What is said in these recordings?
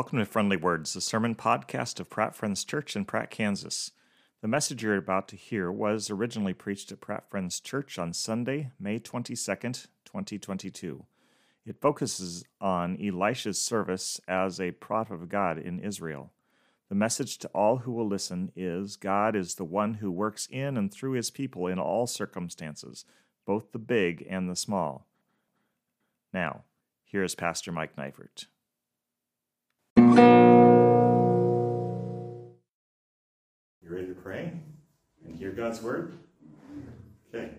Welcome to Friendly Words, the sermon podcast of Pratt Friends Church in Pratt, Kansas. The message you're about to hear was originally preached at Pratt Friends Church on Sunday, May 22nd, 2022. It focuses on Elisha's service as a prophet of God in Israel. The message to all who will listen is God is the one who works in and through his people in all circumstances, both the big and the small. Now, here is Pastor Mike Neifert. And hear God's word? Okay.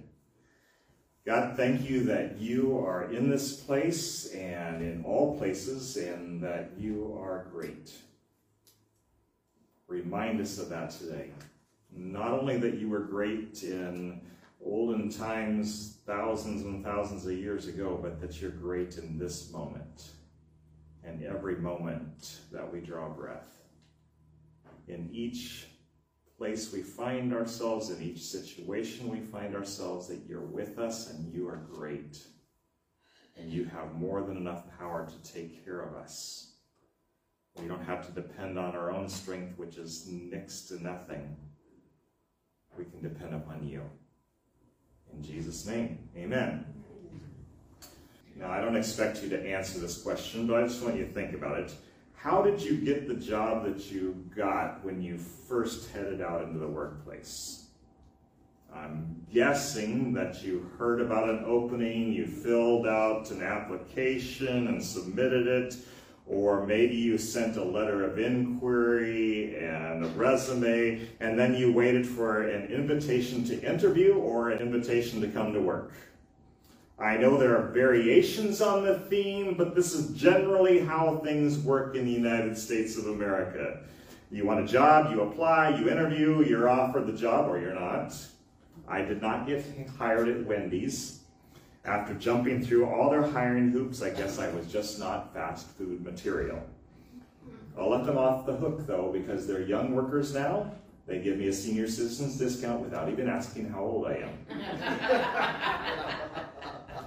God, thank you that you are in this place and in all places and that you are great. Remind us of that today. Not only that you were great in olden times, thousands and thousands of years ago, but that you're great in this moment and every moment that we draw breath. In each place we find ourselves, in each situation we find ourselves, that you're with us and you are great. And you have more than enough power to take care of us. We don't have to depend on our own strength, which is next to nothing. We can depend upon you. In Jesus' name, amen. Now, I don't expect you to answer this question, but I just want you to think about it. How did you get the job that you got when you first headed out into the workplace? I'm guessing that you heard about an opening, you filled out an application and submitted it, or maybe you sent a letter of inquiry and a resume, and then you waited for an invitation to interview or an invitation to come to work. I know there are variations on the theme, but this is generally how things work in the United States of America. You want a job, you apply, you interview, you're offered the job or you're not. I did not get hired at Wendy's. After jumping through all their hiring hoops, I guess I was just not fast food material. I'll let them off the hook though, because they're young workers now. They give me a senior citizens discount without even asking how old I am.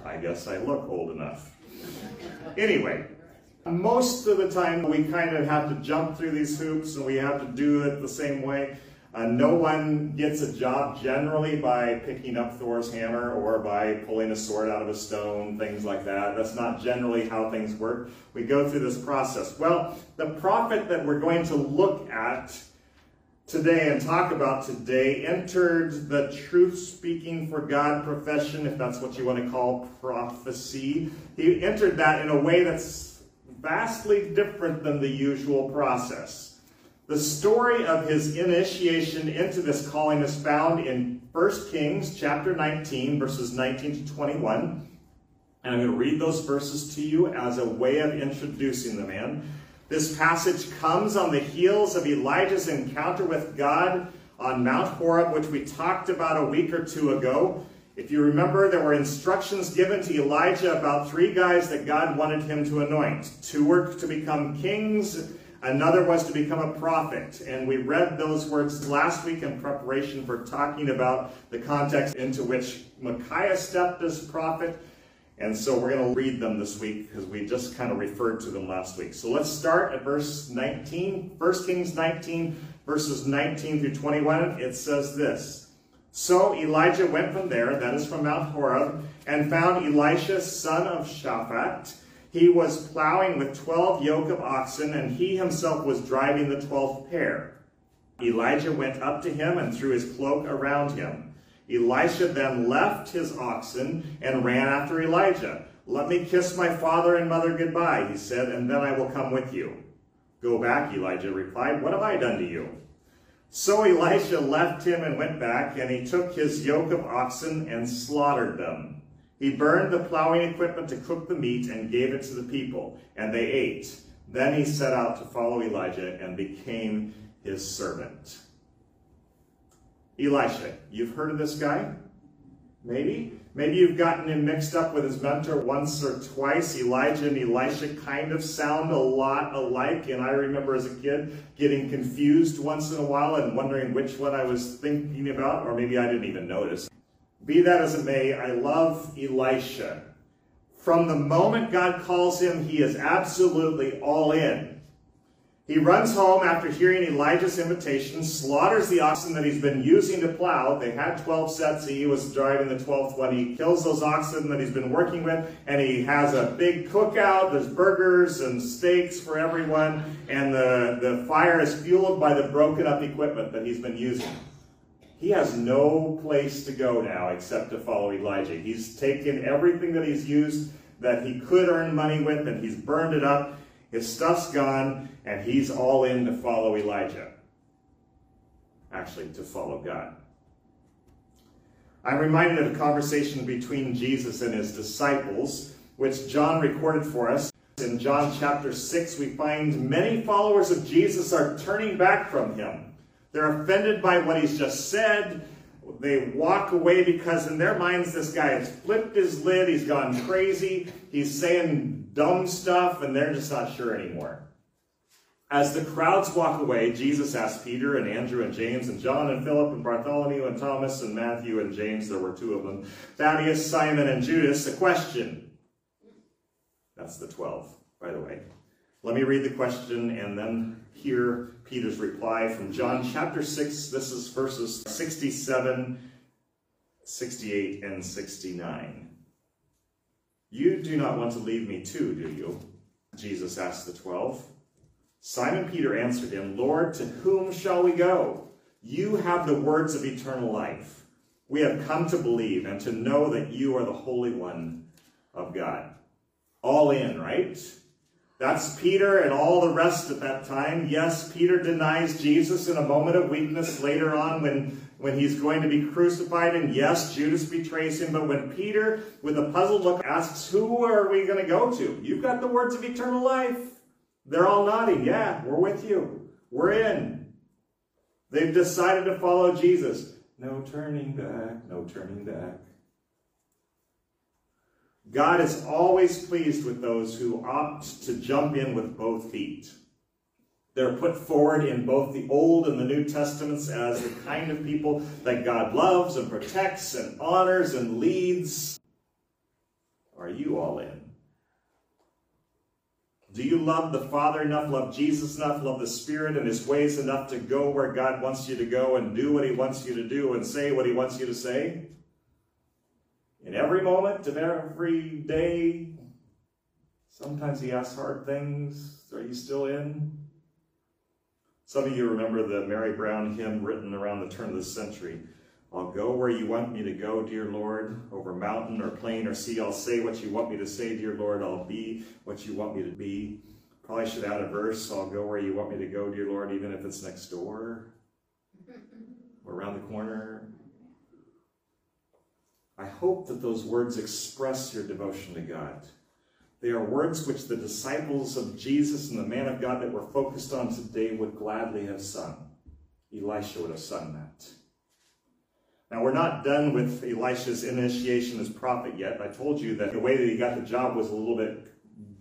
I guess I look old enough. Anyway, most of the time we kind of have to jump through these hoops and we have to do it the same way. Uh, no one gets a job generally by picking up Thor's hammer or by pulling a sword out of a stone, things like that. That's not generally how things work. We go through this process. Well, the prophet that we're going to look at today and talk about today entered the truth speaking for God profession, if that's what you want to call prophecy. He entered that in a way that's vastly different than the usual process. The story of his initiation into this calling is found in 1 Kings chapter 19, verses 19 to 21. And I'm going to read those verses to you as a way of introducing the man. This passage comes on the heels of Elijah's encounter with God on Mount Horeb, which we talked about a week or two ago. If you remember, there were instructions given to Elijah about three guys that God wanted him to anoint. Two were to become kings, another was to become a prophet. And we read those words last week in preparation for talking about the context into which Micaiah stepped as prophet and so we're going to read them this week because we just kind of referred to them last week. So let's start at verse 19, 1 Kings 19, verses 19 through 21. It says this So Elijah went from there, that is from Mount Horeb, and found Elisha, son of Shaphat. He was plowing with 12 yoke of oxen, and he himself was driving the 12th pair. Elijah went up to him and threw his cloak around him. Elisha then left his oxen and ran after Elijah. Let me kiss my father and mother goodbye, he said, and then I will come with you. Go back, Elijah replied. What have I done to you? So Elisha left him and went back, and he took his yoke of oxen and slaughtered them. He burned the plowing equipment to cook the meat and gave it to the people, and they ate. Then he set out to follow Elijah and became his servant. Elisha, you've heard of this guy? Maybe? Maybe you've gotten him mixed up with his mentor once or twice. Elijah and Elisha kind of sound a lot alike, and I remember as a kid getting confused once in a while and wondering which one I was thinking about, or maybe I didn't even notice. Be that as it may, I love Elisha. From the moment God calls him, he is absolutely all in. He runs home after hearing Elijah's invitation, slaughters the oxen that he's been using to plow. They had 12 sets. He was driving the 12th one. He kills those oxen that he's been working with, and he has a big cookout. There's burgers and steaks for everyone, and the, the fire is fueled by the broken up equipment that he's been using. He has no place to go now except to follow Elijah. He's taken everything that he's used that he could earn money with, and he's burned it up his stuff's gone, and he's all in to follow Elijah. Actually, to follow God. I'm reminded of a conversation between Jesus and his disciples, which John recorded for us. In John chapter 6, we find many followers of Jesus are turning back from him. They're offended by what he's just said. They walk away because in their minds, this guy has flipped his lid. He's gone crazy. He's saying dumb stuff, and they're just not sure anymore. As the crowds walk away, Jesus asked Peter and Andrew and James and John and Philip and Bartholomew and Thomas and Matthew and James, there were two of them, Thaddeus, Simon, and Judas, a question. That's the 12, by the way. Let me read the question and then hear Peter's reply from John chapter 6. This is verses 67, 68, and 69. You do not want to leave me too, do you? Jesus asked the twelve. Simon Peter answered him, Lord, to whom shall we go? You have the words of eternal life. We have come to believe and to know that you are the Holy One of God. All in, right? That's Peter and all the rest at that time. Yes, Peter denies Jesus in a moment of weakness later on when when he's going to be crucified. And yes, Judas betrays him. But when Peter, with a puzzled look, asks, Who are we going to go to? You've got the words of eternal life. They're all nodding. Yeah, we're with you. We're in. They've decided to follow Jesus. No turning back, no turning back. God is always pleased with those who opt to jump in with both feet. They're put forward in both the Old and the New Testaments as the kind of people that God loves and protects and honors and leads. Are you all in? Do you love the Father enough, love Jesus enough, love the Spirit and His ways enough to go where God wants you to go and do what He wants you to do and say what He wants you to say? In every moment of every day, sometimes He asks hard things. Are you still in? Some of you remember the Mary Brown hymn written around the turn of the century. I'll go where you want me to go, dear Lord, over mountain or plain or sea. I'll say what you want me to say, dear Lord. I'll be what you want me to be. Probably should add a verse. I'll go where you want me to go, dear Lord, even if it's next door or around the corner. I hope that those words express your devotion to God. They are words which the disciples of Jesus and the man of God that we're focused on today would gladly have sung. Elisha would have sung that. Now, we're not done with Elisha's initiation as prophet yet. I told you that the way that he got the job was a little bit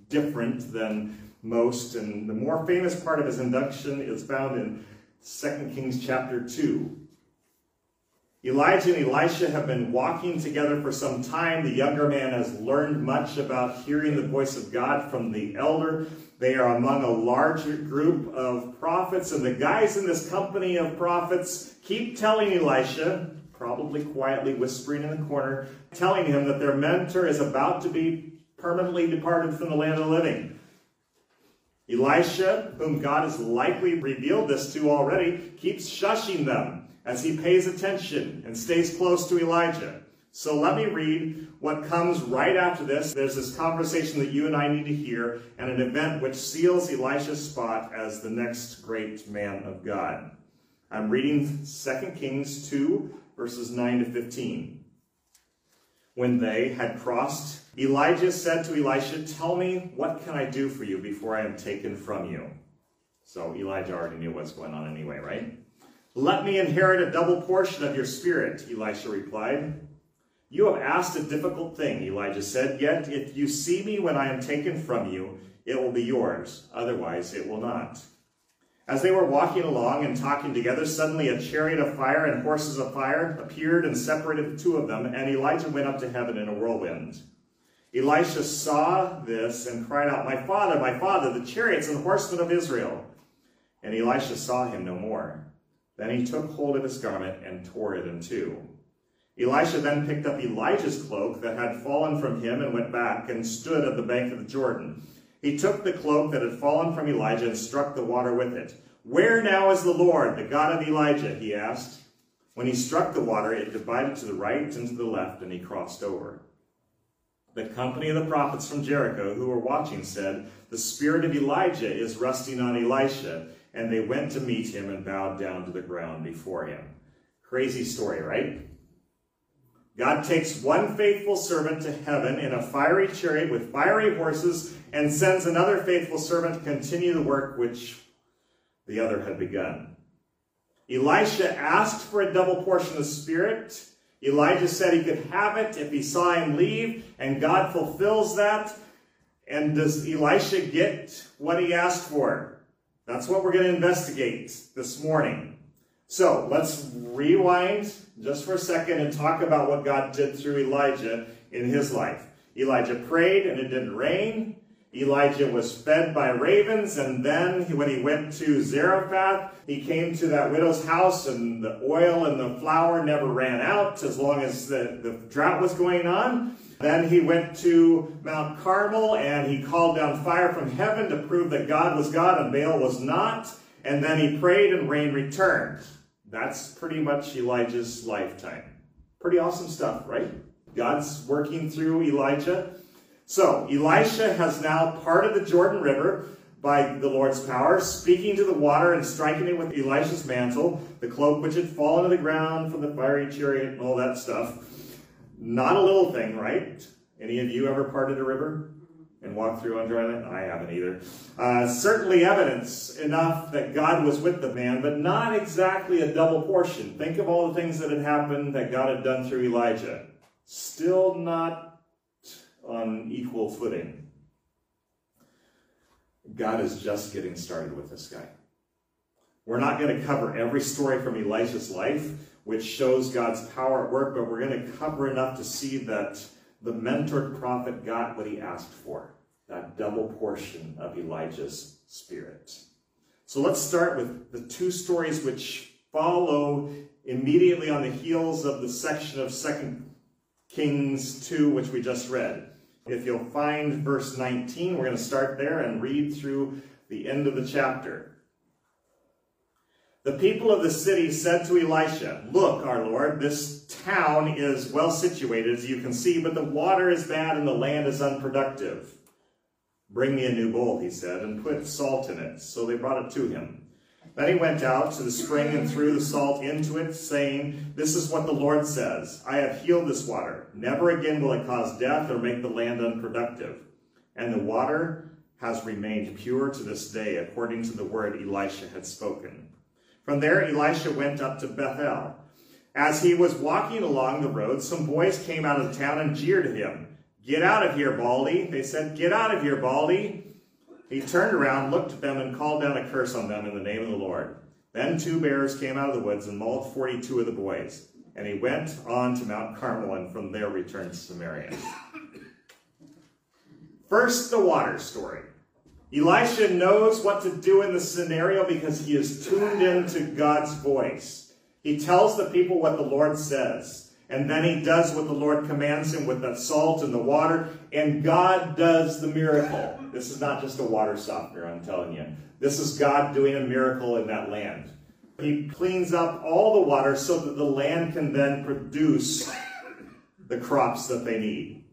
different than most, and the more famous part of his induction is found in 2 Kings chapter 2. Elijah and Elisha have been walking together for some time. The younger man has learned much about hearing the voice of God from the elder. They are among a larger group of prophets, and the guys in this company of prophets keep telling Elisha, probably quietly whispering in the corner, telling him that their mentor is about to be permanently departed from the land of the living. Elisha, whom God has likely revealed this to already, keeps shushing them as he pays attention and stays close to Elijah. So let me read what comes right after this. There's this conversation that you and I need to hear and an event which seals Elisha's spot as the next great man of God. I'm reading 2 Kings 2, verses 9 to 15. When they had crossed, Elijah said to Elisha, Tell me, what can I do for you before I am taken from you? So Elijah already knew what's going on anyway, right? Let me inherit a double portion of your spirit, Elisha replied. You have asked a difficult thing, Elijah said, yet if you see me when I am taken from you, it will be yours. Otherwise, it will not. As they were walking along and talking together, suddenly a chariot of fire and horses of fire appeared and separated the two of them, and Elijah went up to heaven in a whirlwind. Elisha saw this and cried out, My father, my father, the chariots and horsemen of Israel. And Elisha saw him no more. Then he took hold of his garment and tore it in two. Elisha then picked up Elijah's cloak that had fallen from him and went back and stood at the bank of the Jordan. He took the cloak that had fallen from Elijah and struck the water with it. Where now is the Lord, the God of Elijah? he asked. When he struck the water, it divided to the right and to the left, and he crossed over. The company of the prophets from Jericho who were watching said, The spirit of Elijah is resting on Elisha. And they went to meet him and bowed down to the ground before him. Crazy story, right? God takes one faithful servant to heaven in a fiery chariot with fiery horses and sends another faithful servant to continue the work which the other had begun. Elisha asked for a double portion of Spirit. Elijah said he could have it if he saw him leave, and God fulfills that. And does Elisha get what he asked for? That's what we're going to investigate this morning. So let's rewind just for a second and talk about what God did through Elijah in his life. Elijah prayed and it didn't rain. Elijah was fed by ravens, and then when he went to Zarephath, he came to that widow's house, and the oil and the flour never ran out as long as the, the drought was going on. Then he went to Mount Carmel, and he called down fire from heaven to prove that God was God and Baal was not. And then he prayed, and rain returned. That's pretty much Elijah's lifetime. Pretty awesome stuff, right? God's working through Elijah. So, Elisha has now parted the Jordan River by the Lord's power, speaking to the water and striking it with Elisha's mantle, the cloak which had fallen to the ground from the fiery chariot and all that stuff. Not a little thing, right? Any of you ever parted a river and walked through on dry land? I haven't either. Uh, certainly evidence enough that God was with the man, but not exactly a double portion. Think of all the things that had happened that God had done through Elijah. Still not on equal footing. God is just getting started with this guy. We're not going to cover every story from Elijah's life, which shows God's power at work, but we're going to cover enough to see that the mentored prophet got what he asked for that double portion of Elijah's spirit. So let's start with the two stories which follow immediately on the heels of the section of 2 Kings 2, which we just read. If you'll find verse 19, we're going to start there and read through the end of the chapter. The people of the city said to Elisha, Look, our Lord, this town is well situated, as you can see, but the water is bad and the land is unproductive. Bring me a new bowl, he said, and put salt in it. So they brought it to him. Then he went out to the spring and threw the salt into it, saying, This is what the Lord says I have healed this water. Never again will it cause death or make the land unproductive. And the water has remained pure to this day, according to the word Elisha had spoken. From there, Elisha went up to Bethel. As he was walking along the road, some boys came out of the town and jeered at him. Get out of here, Baldy. They said, Get out of here, Baldy. He turned around, looked at them, and called down a curse on them in the name of the Lord. Then two bears came out of the woods and mauled 42 of the boys. And he went on to Mount Carmel and from there returned to Samaria. First, the water story. Elisha knows what to do in the scenario because he is tuned into God's voice. He tells the people what the Lord says. And then he does what the Lord commands him with the salt and the water, and God does the miracle. This is not just a water softener, I'm telling you. This is God doing a miracle in that land. He cleans up all the water so that the land can then produce the crops that they need.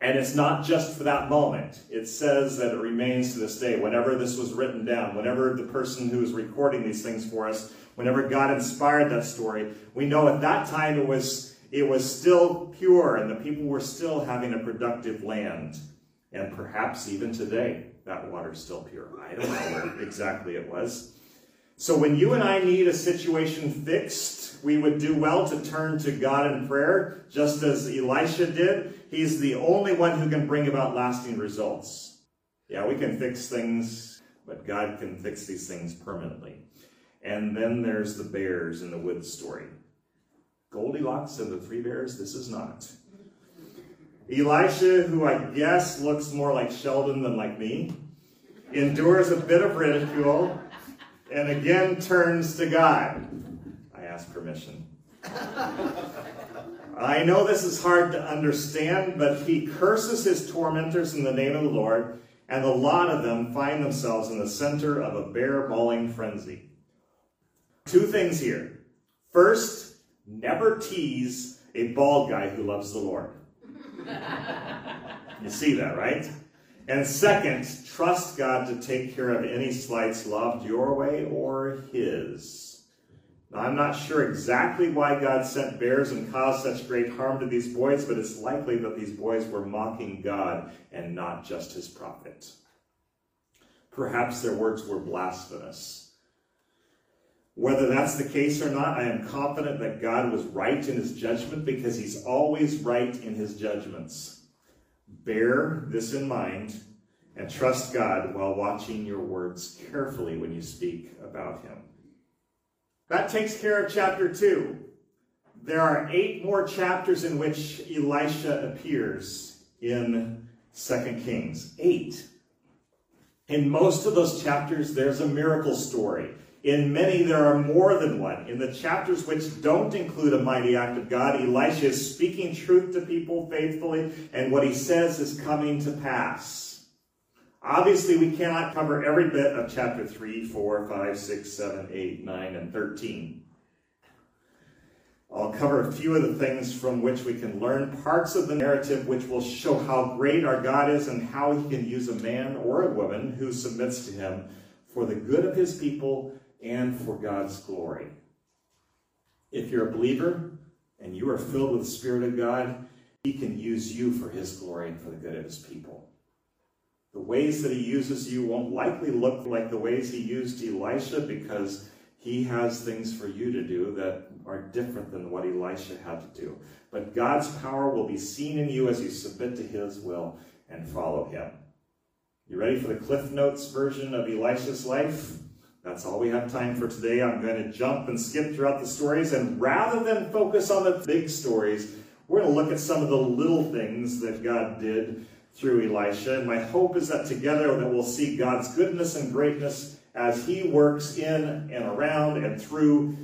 And it's not just for that moment. It says that it remains to this day. Whenever this was written down, whenever the person who is recording these things for us whenever God inspired that story, we know at that time it was, it was still pure and the people were still having a productive land. And perhaps even today, that water is still pure. I don't know where exactly it was. So when you and I need a situation fixed, we would do well to turn to God in prayer, just as Elisha did. He's the only one who can bring about lasting results. Yeah, we can fix things, but God can fix these things permanently. And then there's the bears in the woods story. Goldilocks and the three bears, this is not. Elisha, who I guess looks more like Sheldon than like me, endures a bit of ridicule. and again turns to God. I ask permission. I know this is hard to understand, but he curses his tormentors in the name of the Lord, and the lot of them find themselves in the center of a bear mauling frenzy. Two things here. First, never tease a bald guy who loves the Lord. you see that, right? And second, trust God to take care of any slights loved your way or his. I'm not sure exactly why God sent bears and caused such great harm to these boys, but it's likely that these boys were mocking God and not just his prophet. Perhaps their words were blasphemous. Whether that's the case or not, I am confident that God was right in his judgment because he's always right in his judgments. Bear this in mind and trust God while watching your words carefully when you speak about him. That takes care of chapter 2. There are eight more chapters in which Elisha appears in 2 Kings. Eight. In most of those chapters, there's a miracle story. In many, there are more than one. In the chapters which don't include a mighty act of God, Elisha is speaking truth to people faithfully, and what he says is coming to pass. Obviously, we cannot cover every bit of chapter 3, 4, 5, 6, 7, 8, 9, and 13. I'll cover a few of the things from which we can learn parts of the narrative which will show how great our God is and how he can use a man or a woman who submits to him for the good of his people and for God's glory. If you're a believer and you are filled with the Spirit of God, he can use you for his glory and for the good of his people. The ways that he uses you won't likely look like the ways he used Elisha because he has things for you to do that are different than what Elisha had to do. But God's power will be seen in you as you submit to his will and follow him. You ready for the Cliff Notes version of Elisha's life? That's all we have time for today. I'm going to jump and skip throughout the stories, and rather than focus on the big stories, we're going to look at some of the little things that God did through Elisha. And my hope is that together that we'll see God's goodness and greatness as he works in and around and through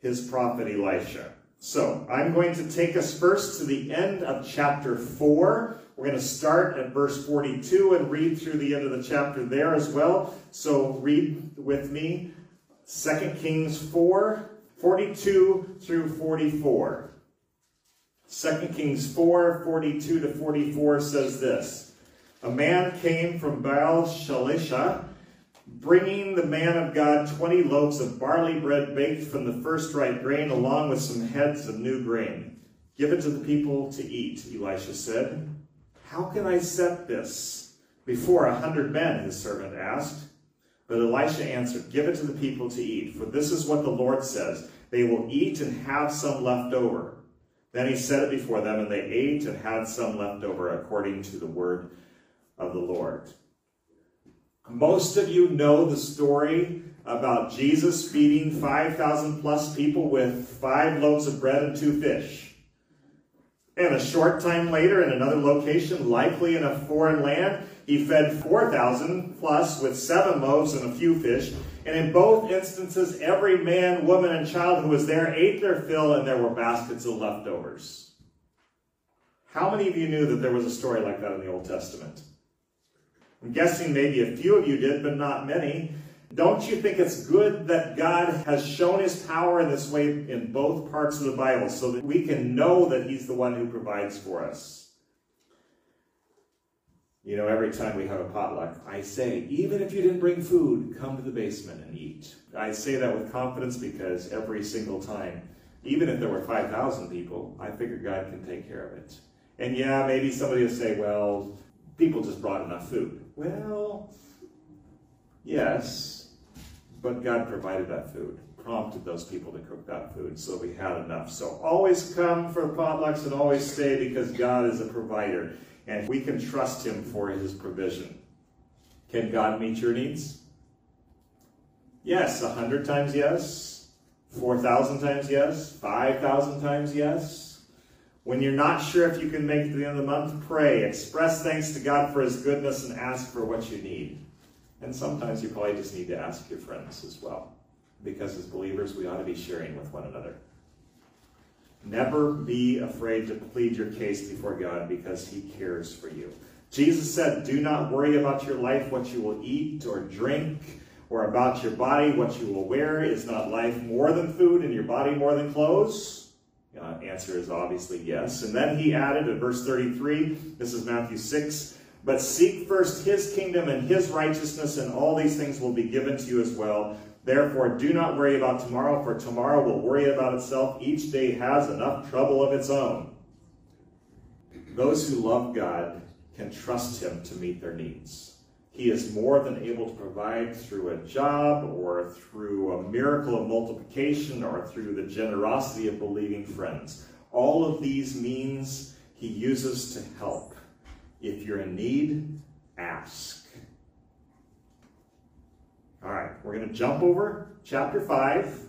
his prophet Elisha. So I'm going to take us first to the end of chapter 4. We're going to start at verse 42 and read through the end of the chapter there as well. So read with me 2 Kings 4, 42 through 44. 2 Kings 4, 42 to 44 says this. A man came from Baal Shalisha, bringing the man of God 20 loaves of barley bread baked from the first ripe grain, along with some heads of new grain. Give it to the people to eat, Elisha said. How can I set this before a hundred men? His servant asked. But Elisha answered, Give it to the people to eat, for this is what the Lord says. They will eat and have some left over. Then he set it before them, and they ate and had some left over, according to the word of the Lord. Most of you know the story about Jesus feeding 5,000 plus people with five loaves of bread and two fish. And a short time later, in another location, likely in a foreign land, he fed 4,000 plus with seven loaves and a few fish. And in both instances, every man, woman, and child who was there ate their fill, and there were baskets of leftovers. How many of you knew that there was a story like that in the Old Testament? I'm guessing maybe a few of you did, but not many. Don't you think it's good that God has shown his power in this way in both parts of the Bible so that we can know that he's the one who provides for us? You know, every time we have a potluck, I say, even if you didn't bring food, come to the basement and eat. I say that with confidence because every single time, even if there were 5,000 people, I figure God can take care of it. And yeah, maybe somebody will say, well, people just brought enough food. Well, yes, but God provided that food, prompted those people to cook that food, so we had enough. So always come for potlucks and always stay because God is a provider, and we can trust Him for His provision. Can God meet your needs? Yes, a hundred times yes, four thousand times yes, five thousand times yes. When you're not sure if you can make it to the end of the month, pray. Express thanks to God for His goodness and ask for what you need. And sometimes you probably just need to ask your friends as well. Because as believers, we ought to be sharing with one another. Never be afraid to plead your case before God because he cares for you. Jesus said, Do not worry about your life, what you will eat or drink, or about your body, what you will wear. Is not life more than food and your body more than clothes? Uh, answer is obviously yes. And then he added in verse 33, this is Matthew 6, but seek first his kingdom and his righteousness, and all these things will be given to you as well. Therefore, do not worry about tomorrow, for tomorrow will worry about itself. Each day has enough trouble of its own. Those who love God can trust him to meet their needs. He is more than able to provide through a job or through a miracle of multiplication or through the generosity of believing friends. All of these means he uses to help. If you're in need, ask. All right, we're going to jump over chapter 5,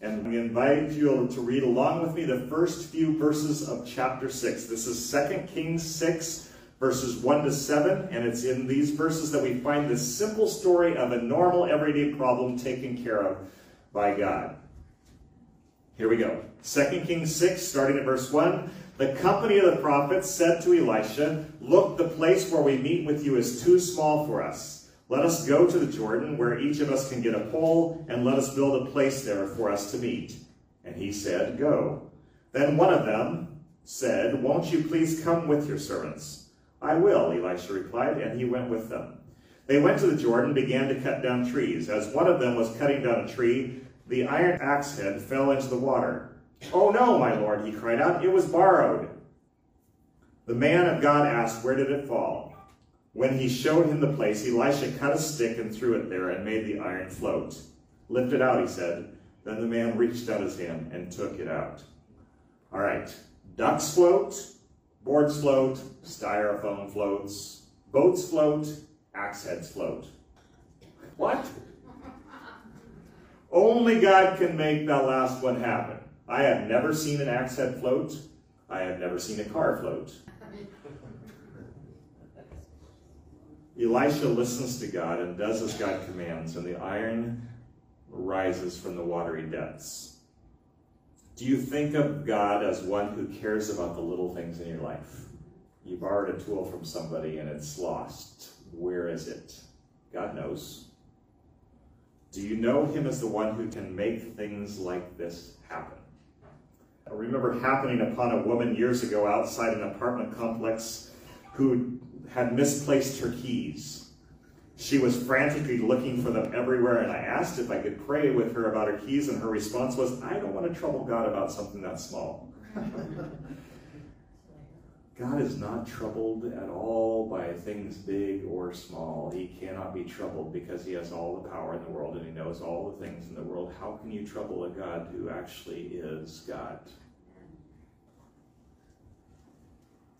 and we invite you to read along with me the first few verses of chapter 6. This is 2 Kings 6, verses 1 to 7, and it's in these verses that we find this simple story of a normal everyday problem taken care of by God. Here we go. 2 Kings 6, starting at verse 1. The company of the prophets said to Elisha, Look, the place where we meet with you is too small for us. Let us go to the Jordan, where each of us can get a pole, and let us build a place there for us to meet. And he said, Go. Then one of them said, Won't you please come with your servants? I will, Elisha replied, and he went with them. They went to the Jordan began to cut down trees. As one of them was cutting down a tree, the iron axe head fell into the water. Oh no, my lord, he cried out, it was borrowed. The man of God asked, Where did it fall? When he showed him the place, Elisha cut a stick and threw it there and made the iron float. Lift it out, he said. Then the man reached out his hand and took it out. All right, ducks float, boards float, styrofoam floats, boats float, axe heads float. What? Only God can make that last one happen. I have never seen an axe head float. I have never seen a car float. Elisha listens to God and does as God commands, and the iron rises from the watery depths. Do you think of God as one who cares about the little things in your life? You borrowed a tool from somebody and it's lost. Where is it? God knows. Do you know him as the one who can make things like this happen? I remember happening upon a woman years ago outside an apartment complex who had misplaced her keys. She was frantically looking for them everywhere, and I asked if I could pray with her about her keys, and her response was, I don't want to trouble God about something that small. God is not troubled at all by things big or small. He cannot be troubled because he has all the power in the world and he knows all the things in the world. How can you trouble a God who actually is God?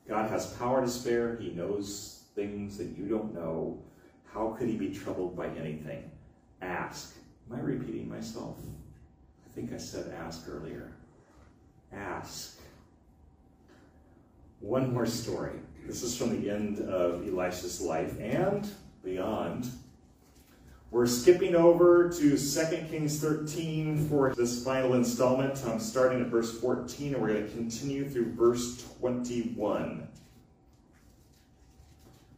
God has power to spare. He knows things that you don't know. How could he be troubled by anything? Ask. Am I repeating myself? I think I said ask earlier. Ask. One more story. This is from the end of Elisha's life and beyond. We're skipping over to 2 Kings 13 for this final installment. I'm starting at verse 14 and we're going to continue through verse 21.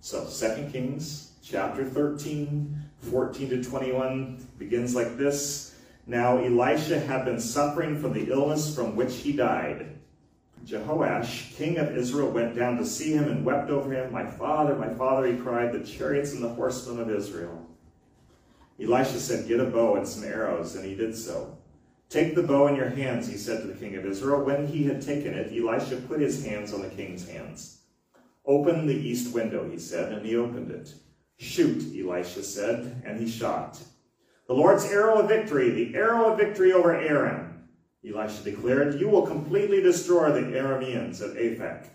So 2 Kings chapter 13, 14 to 21 begins like this. Now Elisha had been suffering from the illness from which he died. Jehoash, king of Israel, went down to see him and wept over him. My father, my father, he cried, the chariots and the horsemen of Israel. Elisha said, Get a bow and some arrows, and he did so. Take the bow in your hands, he said to the king of Israel. When he had taken it, Elisha put his hands on the king's hands. Open the east window, he said, and he opened it. Shoot, Elisha said, and he shot. The Lord's arrow of victory, the arrow of victory over Aram. Elisha declared, You will completely destroy the Arameans at Aphek.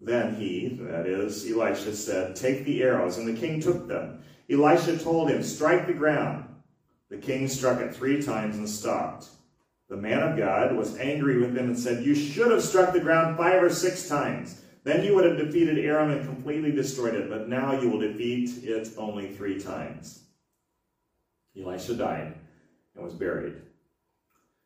Then he, that is, Elisha said, Take the arrows, and the king took them. Elisha told him, Strike the ground. The king struck it three times and stopped. The man of God was angry with him and said, You should have struck the ground five or six times. Then you would have defeated Aram and completely destroyed it, but now you will defeat it only three times. Elisha died and was buried.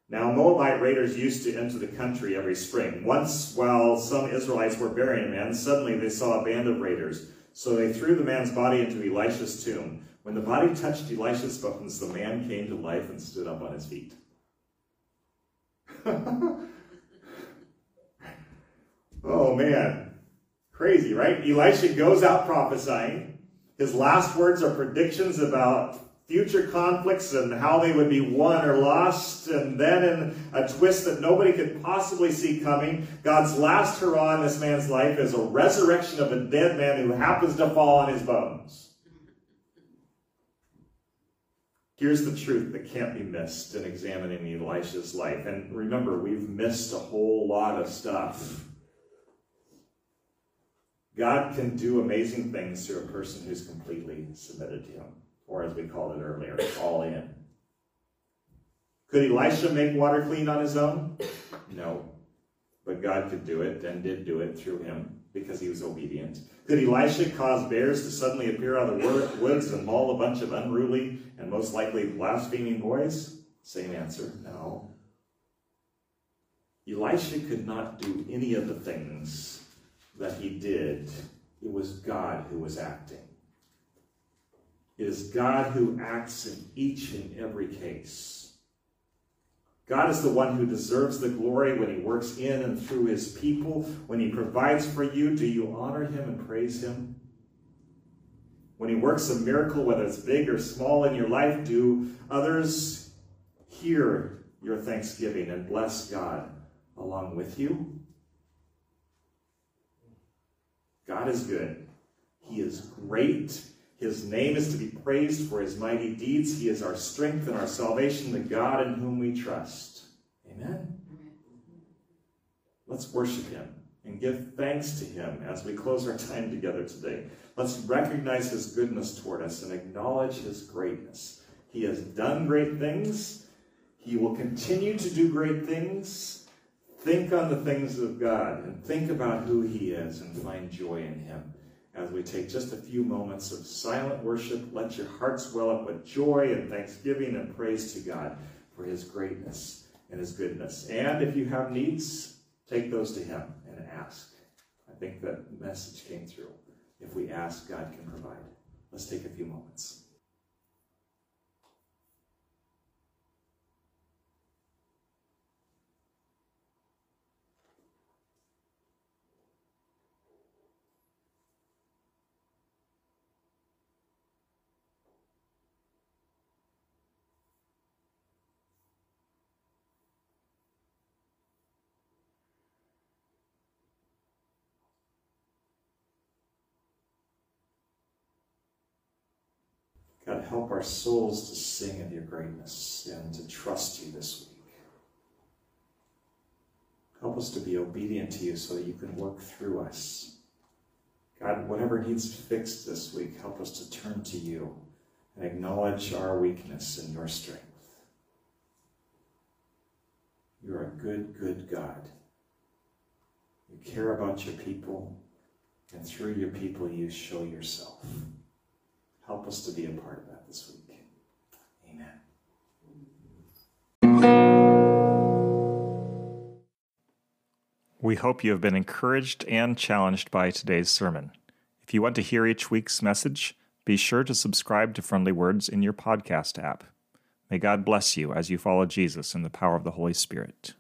Now, Moabite raiders used to enter the country every spring. Once, while some Israelites were burying a man, suddenly they saw a band of raiders. So they threw the man's body into Elisha's tomb. When the body touched Elisha's bones, the man came to life and stood up on his feet. oh, man. Crazy, right? Elisha goes out prophesying. His last words are predictions about future conflicts and how they would be won or lost. And then, in a twist that nobody could possibly see coming, God's last hurrah in this man's life is a resurrection of a dead man who happens to fall on his bones. Here's the truth that can't be missed in examining Elisha's life. And remember, we've missed a whole lot of stuff. God can do amazing things through a person who's completely submitted to him or as we called it earlier, all in. Could Elisha make water clean on his own? No. But God could do it and did do it through him because he was obedient. Could Elisha cause bears to suddenly appear out of the woods and maul a bunch of unruly and most likely blaspheming boys? Same answer, no. Elisha could not do any of the things that he did. It was God who was acting. It is God who acts in each and every case. God is the one who deserves the glory when he works in and through his people. When he provides for you, do you honor him and praise him? When he works a miracle, whether it's big or small in your life, do others hear your thanksgiving and bless God along with you? God is good. He is great his name is to be praised for his mighty deeds. He is our strength and our salvation, the God in whom we trust. Amen. Let's worship him and give thanks to him as we close our time together today. Let's recognize his goodness toward us and acknowledge his greatness. He has done great things. He will continue to do great things. Think on the things of God and think about who he is and find joy in him as we take just a few moments of silent worship. Let your hearts well up with joy and thanksgiving and praise to God for his greatness and his goodness. And if you have needs, take those to him and ask. I think that message came through. If we ask, God can provide. Let's take a few moments. God, help our souls to sing of your greatness and to trust you this week. Help us to be obedient to you so that you can work through us. God, whatever needs fixed this week, help us to turn to you and acknowledge our weakness and your strength. You're a good, good God. You care about your people, and through your people, you show yourself. Help us to be a part of that this week. Amen. We hope you have been encouraged and challenged by today's sermon. If you want to hear each week's message, be sure to subscribe to Friendly Words in your podcast app. May God bless you as you follow Jesus in the power of the Holy Spirit.